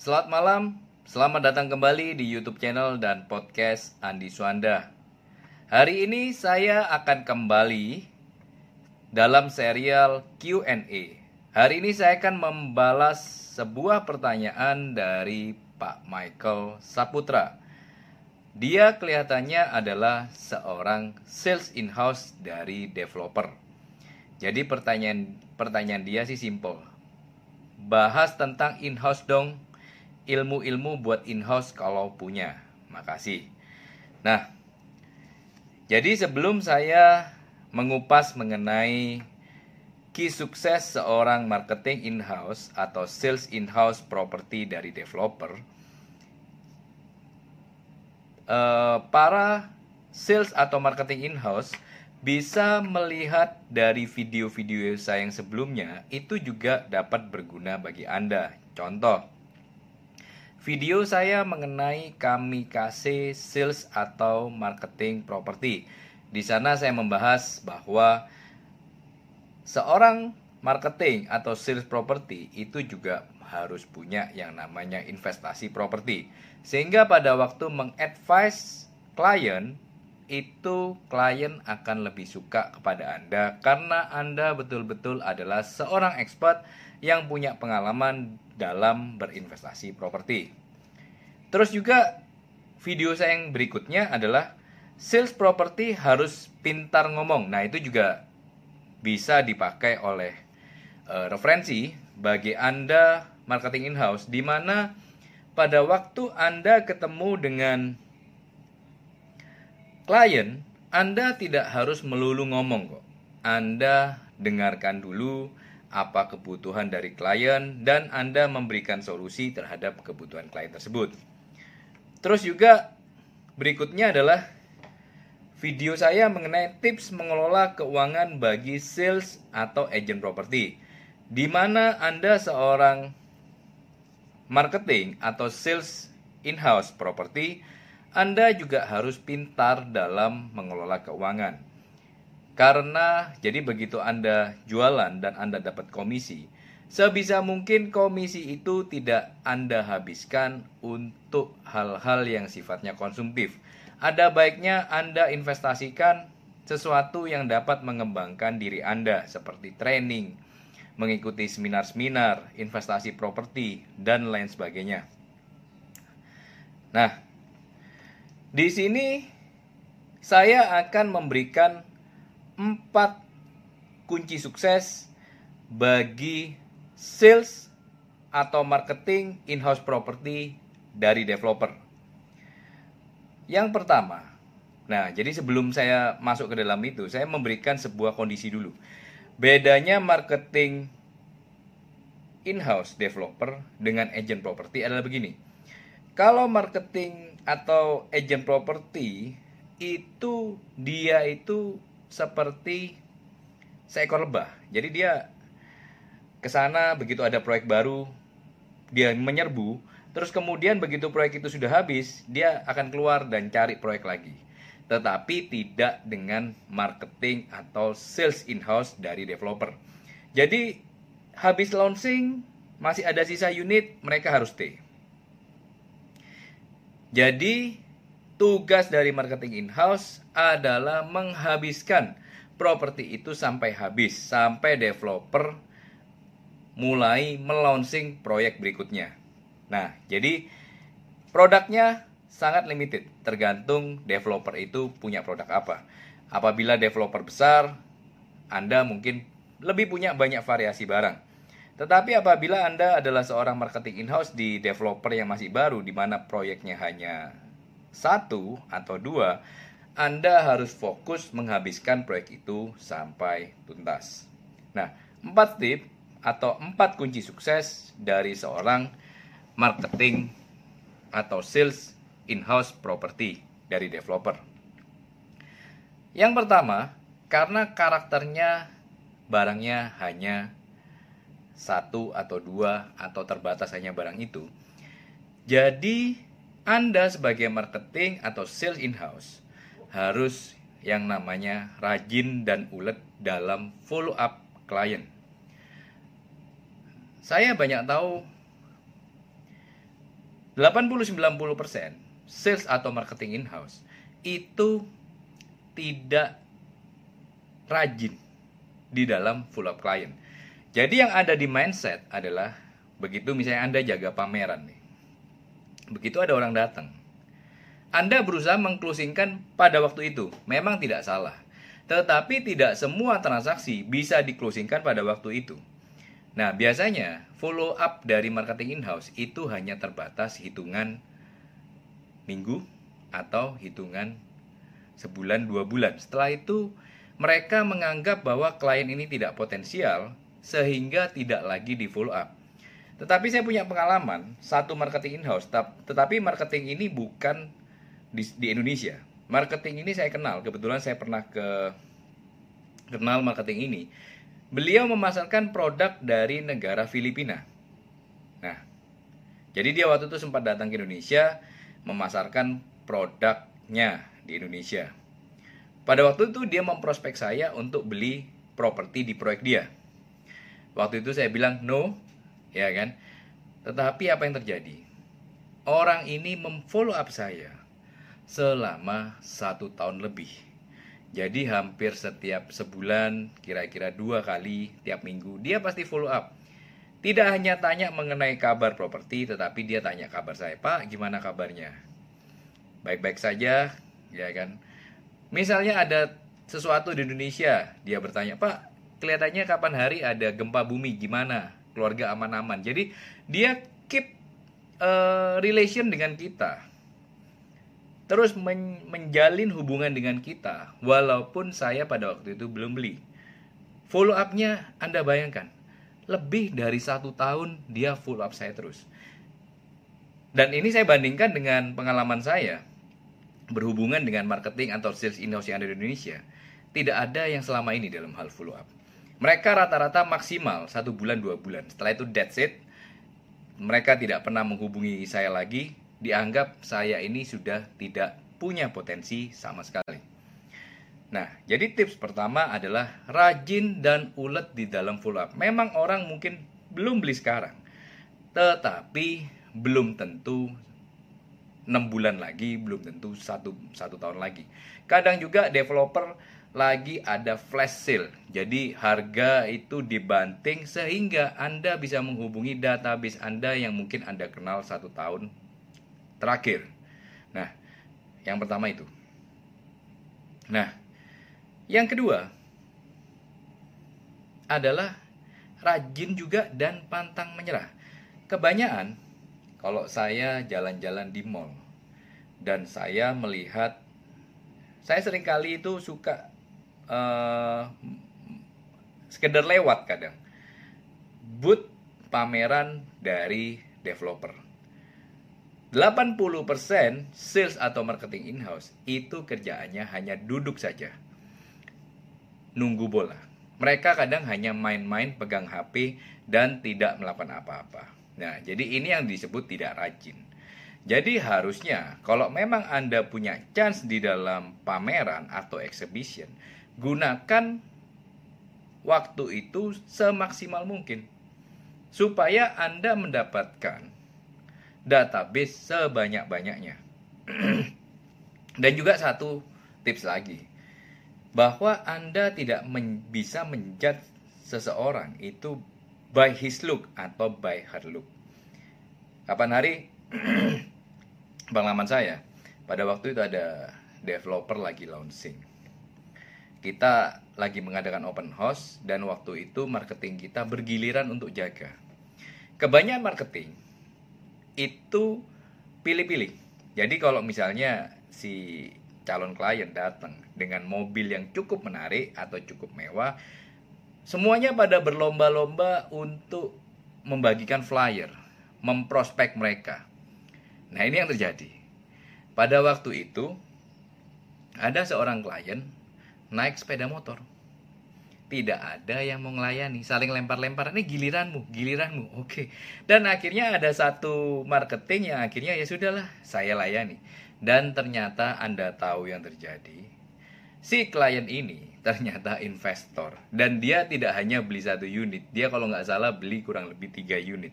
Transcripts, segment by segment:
Selamat malam, selamat datang kembali di YouTube channel dan podcast Andi Suanda. Hari ini saya akan kembali dalam serial Q&A. Hari ini saya akan membalas sebuah pertanyaan dari Pak Michael Saputra. Dia kelihatannya adalah seorang sales in-house dari developer. Jadi pertanyaan pertanyaan dia sih simple. Bahas tentang in-house dong. Ilmu-ilmu buat in-house kalau punya. Makasih. Nah, jadi sebelum saya mengupas mengenai key sukses seorang marketing in-house atau sales in-house property dari developer, uh, para sales atau marketing in-house bisa melihat dari video-video saya yang sebelumnya itu juga dapat berguna bagi Anda. Contoh, video saya mengenai kamikaze sales atau marketing property. Di sana saya membahas bahwa seorang marketing atau sales property itu juga harus punya yang namanya investasi properti. Sehingga pada waktu mengadvise klien itu klien akan lebih suka kepada Anda karena Anda betul-betul adalah seorang expert yang punya pengalaman dalam berinvestasi properti. Terus juga video saya yang berikutnya adalah sales property harus pintar ngomong. Nah, itu juga bisa dipakai oleh uh, referensi bagi Anda marketing in-house di mana pada waktu Anda ketemu dengan klien, Anda tidak harus melulu ngomong kok. Anda dengarkan dulu apa kebutuhan dari klien dan Anda memberikan solusi terhadap kebutuhan klien tersebut. Terus juga berikutnya adalah video saya mengenai tips mengelola keuangan bagi sales atau agent property. Di mana Anda seorang marketing atau sales in-house property, Anda juga harus pintar dalam mengelola keuangan. Karena jadi begitu Anda jualan dan Anda dapat komisi, sebisa mungkin komisi itu tidak Anda habiskan untuk hal-hal yang sifatnya konsumtif. Ada baiknya Anda investasikan sesuatu yang dapat mengembangkan diri Anda seperti training, mengikuti seminar-seminar, investasi properti, dan lain sebagainya. Nah, di sini saya akan memberikan empat kunci sukses bagi sales atau marketing in-house property dari developer. Yang pertama, nah jadi sebelum saya masuk ke dalam itu, saya memberikan sebuah kondisi dulu. Bedanya marketing in-house developer dengan agent property adalah begini. Kalau marketing atau agent property itu dia itu seperti seekor lebah. Jadi dia ke sana begitu ada proyek baru dia menyerbu, terus kemudian begitu proyek itu sudah habis, dia akan keluar dan cari proyek lagi tetapi tidak dengan marketing atau sales in-house dari developer. Jadi habis launching masih ada sisa unit, mereka harus stay. Jadi tugas dari marketing in-house adalah menghabiskan properti itu sampai habis, sampai developer mulai melaunching proyek berikutnya. Nah, jadi produknya sangat limited, tergantung developer itu punya produk apa. Apabila developer besar, Anda mungkin lebih punya banyak variasi barang. Tetapi apabila Anda adalah seorang marketing in-house di developer yang masih baru, di mana proyeknya hanya satu atau dua, Anda harus fokus menghabiskan proyek itu sampai tuntas. Nah, empat tip atau empat kunci sukses dari seorang marketing atau sales in-house property dari developer. Yang pertama, karena karakternya barangnya hanya satu atau dua atau terbatas hanya barang itu. Jadi, Anda sebagai marketing atau sales in-house harus yang namanya rajin dan ulet dalam follow up klien. Saya banyak tahu 80-90% sales atau marketing in-house itu tidak rajin di dalam full up client. Jadi yang ada di mindset adalah begitu misalnya Anda jaga pameran nih. Begitu ada orang datang. Anda berusaha mengclosingkan pada waktu itu. Memang tidak salah. Tetapi tidak semua transaksi bisa diclosingkan pada waktu itu. Nah, biasanya follow up dari marketing in-house itu hanya terbatas hitungan minggu atau hitungan sebulan dua bulan. Setelah itu mereka menganggap bahwa klien ini tidak potensial sehingga tidak lagi di follow up. Tetapi saya punya pengalaman satu marketing in-house, tetapi marketing ini bukan di, di Indonesia. Marketing ini saya kenal, kebetulan saya pernah ke kenal marketing ini. Beliau memasarkan produk dari negara Filipina. Nah, jadi dia waktu itu sempat datang ke Indonesia memasarkan produknya di Indonesia. Pada waktu itu dia memprospek saya untuk beli properti di proyek dia. Waktu itu saya bilang no, ya kan? Tetapi apa yang terjadi? Orang ini memfollow up saya selama satu tahun lebih. Jadi hampir setiap sebulan, kira-kira dua kali tiap minggu, dia pasti follow up. Tidak hanya tanya mengenai kabar properti, tetapi dia tanya kabar saya, Pak, gimana kabarnya? Baik-baik saja, ya kan? Misalnya ada sesuatu di Indonesia, dia bertanya, Pak, kelihatannya kapan hari ada gempa bumi, gimana? Keluarga aman-aman. Jadi dia keep uh, relation dengan kita terus men menjalin hubungan dengan kita walaupun saya pada waktu itu belum beli. Follow up-nya Anda bayangkan, lebih dari satu tahun dia follow up saya terus. Dan ini saya bandingkan dengan pengalaman saya berhubungan dengan marketing atau sales in-house yang ada di Indonesia. Tidak ada yang selama ini dalam hal follow up. Mereka rata-rata maksimal satu bulan dua bulan. Setelah itu that's it. Mereka tidak pernah menghubungi saya lagi dianggap saya ini sudah tidak punya potensi sama sekali. Nah, jadi tips pertama adalah rajin dan ulet di dalam follow up. Memang orang mungkin belum beli sekarang, tetapi belum tentu 6 bulan lagi, belum tentu satu, satu tahun lagi. Kadang juga developer lagi ada flash sale. Jadi harga itu dibanting sehingga Anda bisa menghubungi database Anda yang mungkin Anda kenal satu tahun terakhir. Nah, yang pertama itu. Nah, yang kedua adalah rajin juga dan pantang menyerah. Kebanyakan kalau saya jalan-jalan di mall dan saya melihat saya sering kali itu suka uh, sekedar lewat kadang booth pameran dari developer 80% sales atau marketing in-house itu kerjaannya hanya duduk saja. Nunggu bola. Mereka kadang hanya main-main pegang HP dan tidak melakukan apa-apa. Nah, jadi ini yang disebut tidak rajin. Jadi harusnya kalau memang Anda punya chance di dalam pameran atau exhibition, gunakan waktu itu semaksimal mungkin supaya Anda mendapatkan database sebanyak-banyaknya. Dan juga satu tips lagi, bahwa Anda tidak men bisa menjudge seseorang itu by his look atau by her look. Kapan hari pengalaman saya, pada waktu itu ada developer lagi launching. Kita lagi mengadakan open house dan waktu itu marketing kita bergiliran untuk jaga. Kebanyakan marketing itu pilih-pilih. Jadi kalau misalnya si calon klien datang dengan mobil yang cukup menarik atau cukup mewah, semuanya pada berlomba-lomba untuk membagikan flyer, memprospek mereka. Nah, ini yang terjadi. Pada waktu itu ada seorang klien naik sepeda motor. Tidak ada yang mau melayani saling lempar-lempar. Ini giliranmu giliranmu oke. Dan akhirnya ada satu marketing yang akhirnya ya sudahlah saya layani. Dan ternyata anda tahu yang terjadi. Si klien ini ternyata investor. Dan dia tidak hanya beli satu unit dia kalau nggak salah beli kurang lebih tiga unit.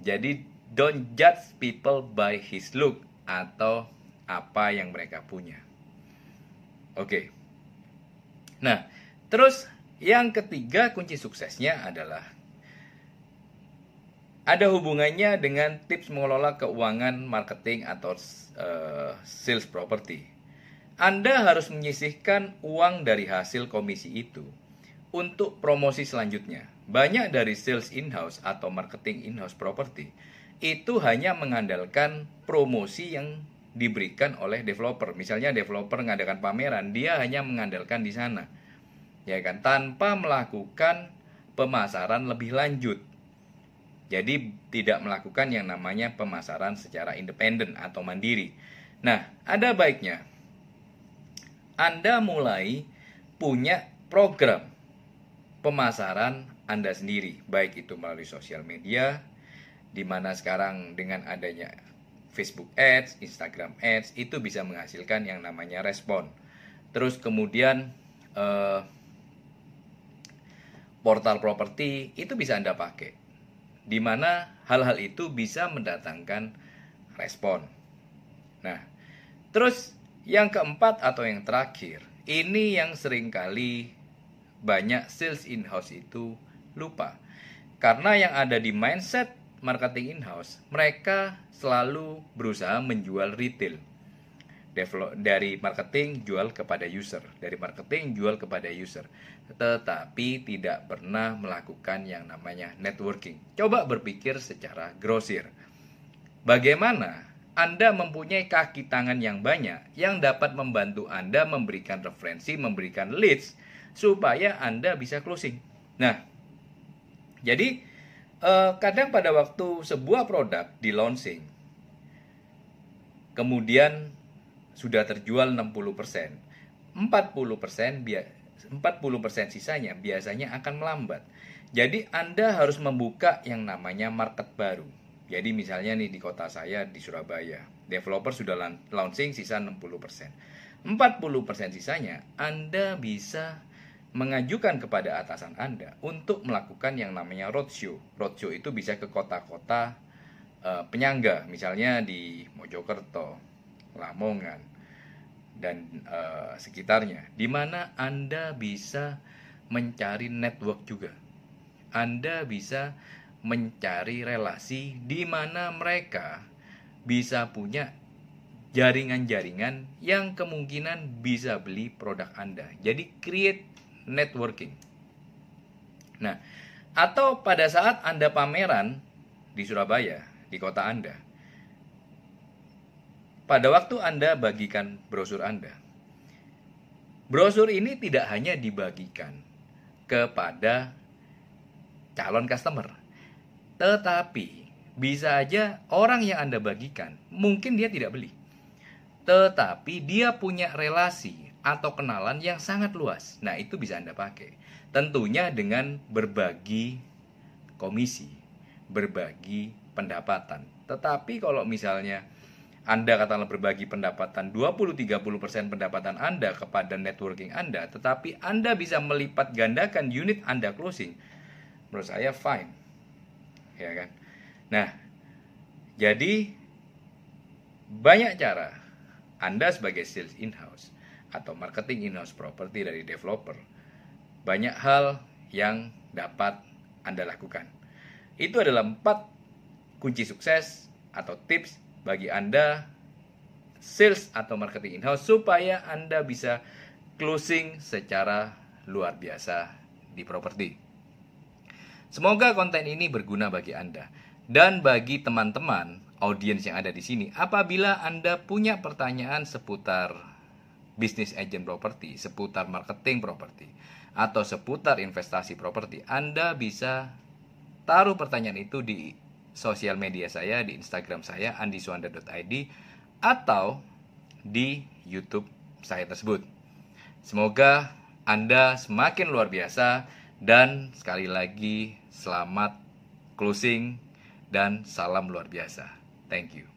Jadi don't judge people by his look atau apa yang mereka punya. Oke. Nah, terus yang ketiga kunci suksesnya adalah ada hubungannya dengan tips mengelola keuangan marketing atau uh, sales property. Anda harus menyisihkan uang dari hasil komisi itu untuk promosi selanjutnya. Banyak dari sales in-house atau marketing in-house property itu hanya mengandalkan promosi yang diberikan oleh developer. Misalnya developer mengadakan pameran, dia hanya mengandalkan di sana. Ya kan, tanpa melakukan pemasaran lebih lanjut. Jadi tidak melakukan yang namanya pemasaran secara independen atau mandiri. Nah, ada baiknya Anda mulai punya program pemasaran Anda sendiri, baik itu melalui sosial media, di mana sekarang dengan adanya Facebook Ads, Instagram Ads itu bisa menghasilkan yang namanya respon. Terus kemudian eh, portal properti itu bisa Anda pakai. Di mana hal-hal itu bisa mendatangkan respon. Nah, terus yang keempat atau yang terakhir, ini yang sering kali banyak sales in-house itu lupa. Karena yang ada di mindset marketing in-house, mereka selalu berusaha menjual retail. Develop, dari marketing jual kepada user, dari marketing jual kepada user. Tetapi tidak pernah melakukan yang namanya networking. Coba berpikir secara grosir. Bagaimana anda mempunyai kaki tangan yang banyak yang dapat membantu Anda memberikan referensi, memberikan leads supaya Anda bisa closing. Nah, jadi uh, kadang pada waktu sebuah produk di launching kemudian sudah terjual 60%, 40% biar 40% sisanya biasanya akan melambat. Jadi Anda harus membuka yang namanya market baru. Jadi misalnya nih di kota saya di Surabaya, developer sudah launching sisa 60%. 40% sisanya Anda bisa mengajukan kepada atasan Anda untuk melakukan yang namanya roadshow. Roadshow itu bisa ke kota-kota e, penyangga, misalnya di Mojokerto, Lamongan, dan e, sekitarnya, di mana Anda bisa mencari network juga. Anda bisa mencari relasi di mana mereka bisa punya jaringan-jaringan yang kemungkinan bisa beli produk Anda. Jadi create networking. Nah, atau pada saat Anda pameran di Surabaya, di kota Anda, pada waktu Anda bagikan brosur Anda, brosur ini tidak hanya dibagikan kepada calon customer, tetapi bisa aja orang yang Anda bagikan mungkin dia tidak beli, tetapi dia punya relasi atau kenalan yang sangat luas. Nah, itu bisa Anda pakai. Tentunya dengan berbagi komisi, berbagi pendapatan. Tetapi kalau misalnya anda katakanlah berbagi pendapatan 20-30% pendapatan Anda kepada networking Anda, tetapi Anda bisa melipat gandakan unit Anda closing. Menurut saya fine. Ya kan? Nah, jadi banyak cara Anda sebagai sales in-house atau marketing in-house property dari developer. Banyak hal yang dapat Anda lakukan. Itu adalah empat kunci sukses atau tips bagi Anda sales atau marketing in-house supaya Anda bisa closing secara luar biasa di properti. Semoga konten ini berguna bagi Anda dan bagi teman-teman audiens yang ada di sini. Apabila Anda punya pertanyaan seputar bisnis agent properti, seputar marketing properti, atau seputar investasi properti, Anda bisa taruh pertanyaan itu di sosial media saya, di Instagram saya, andiswanda.id, atau di YouTube saya tersebut. Semoga Anda semakin luar biasa dan sekali lagi selamat closing dan salam luar biasa. Thank you.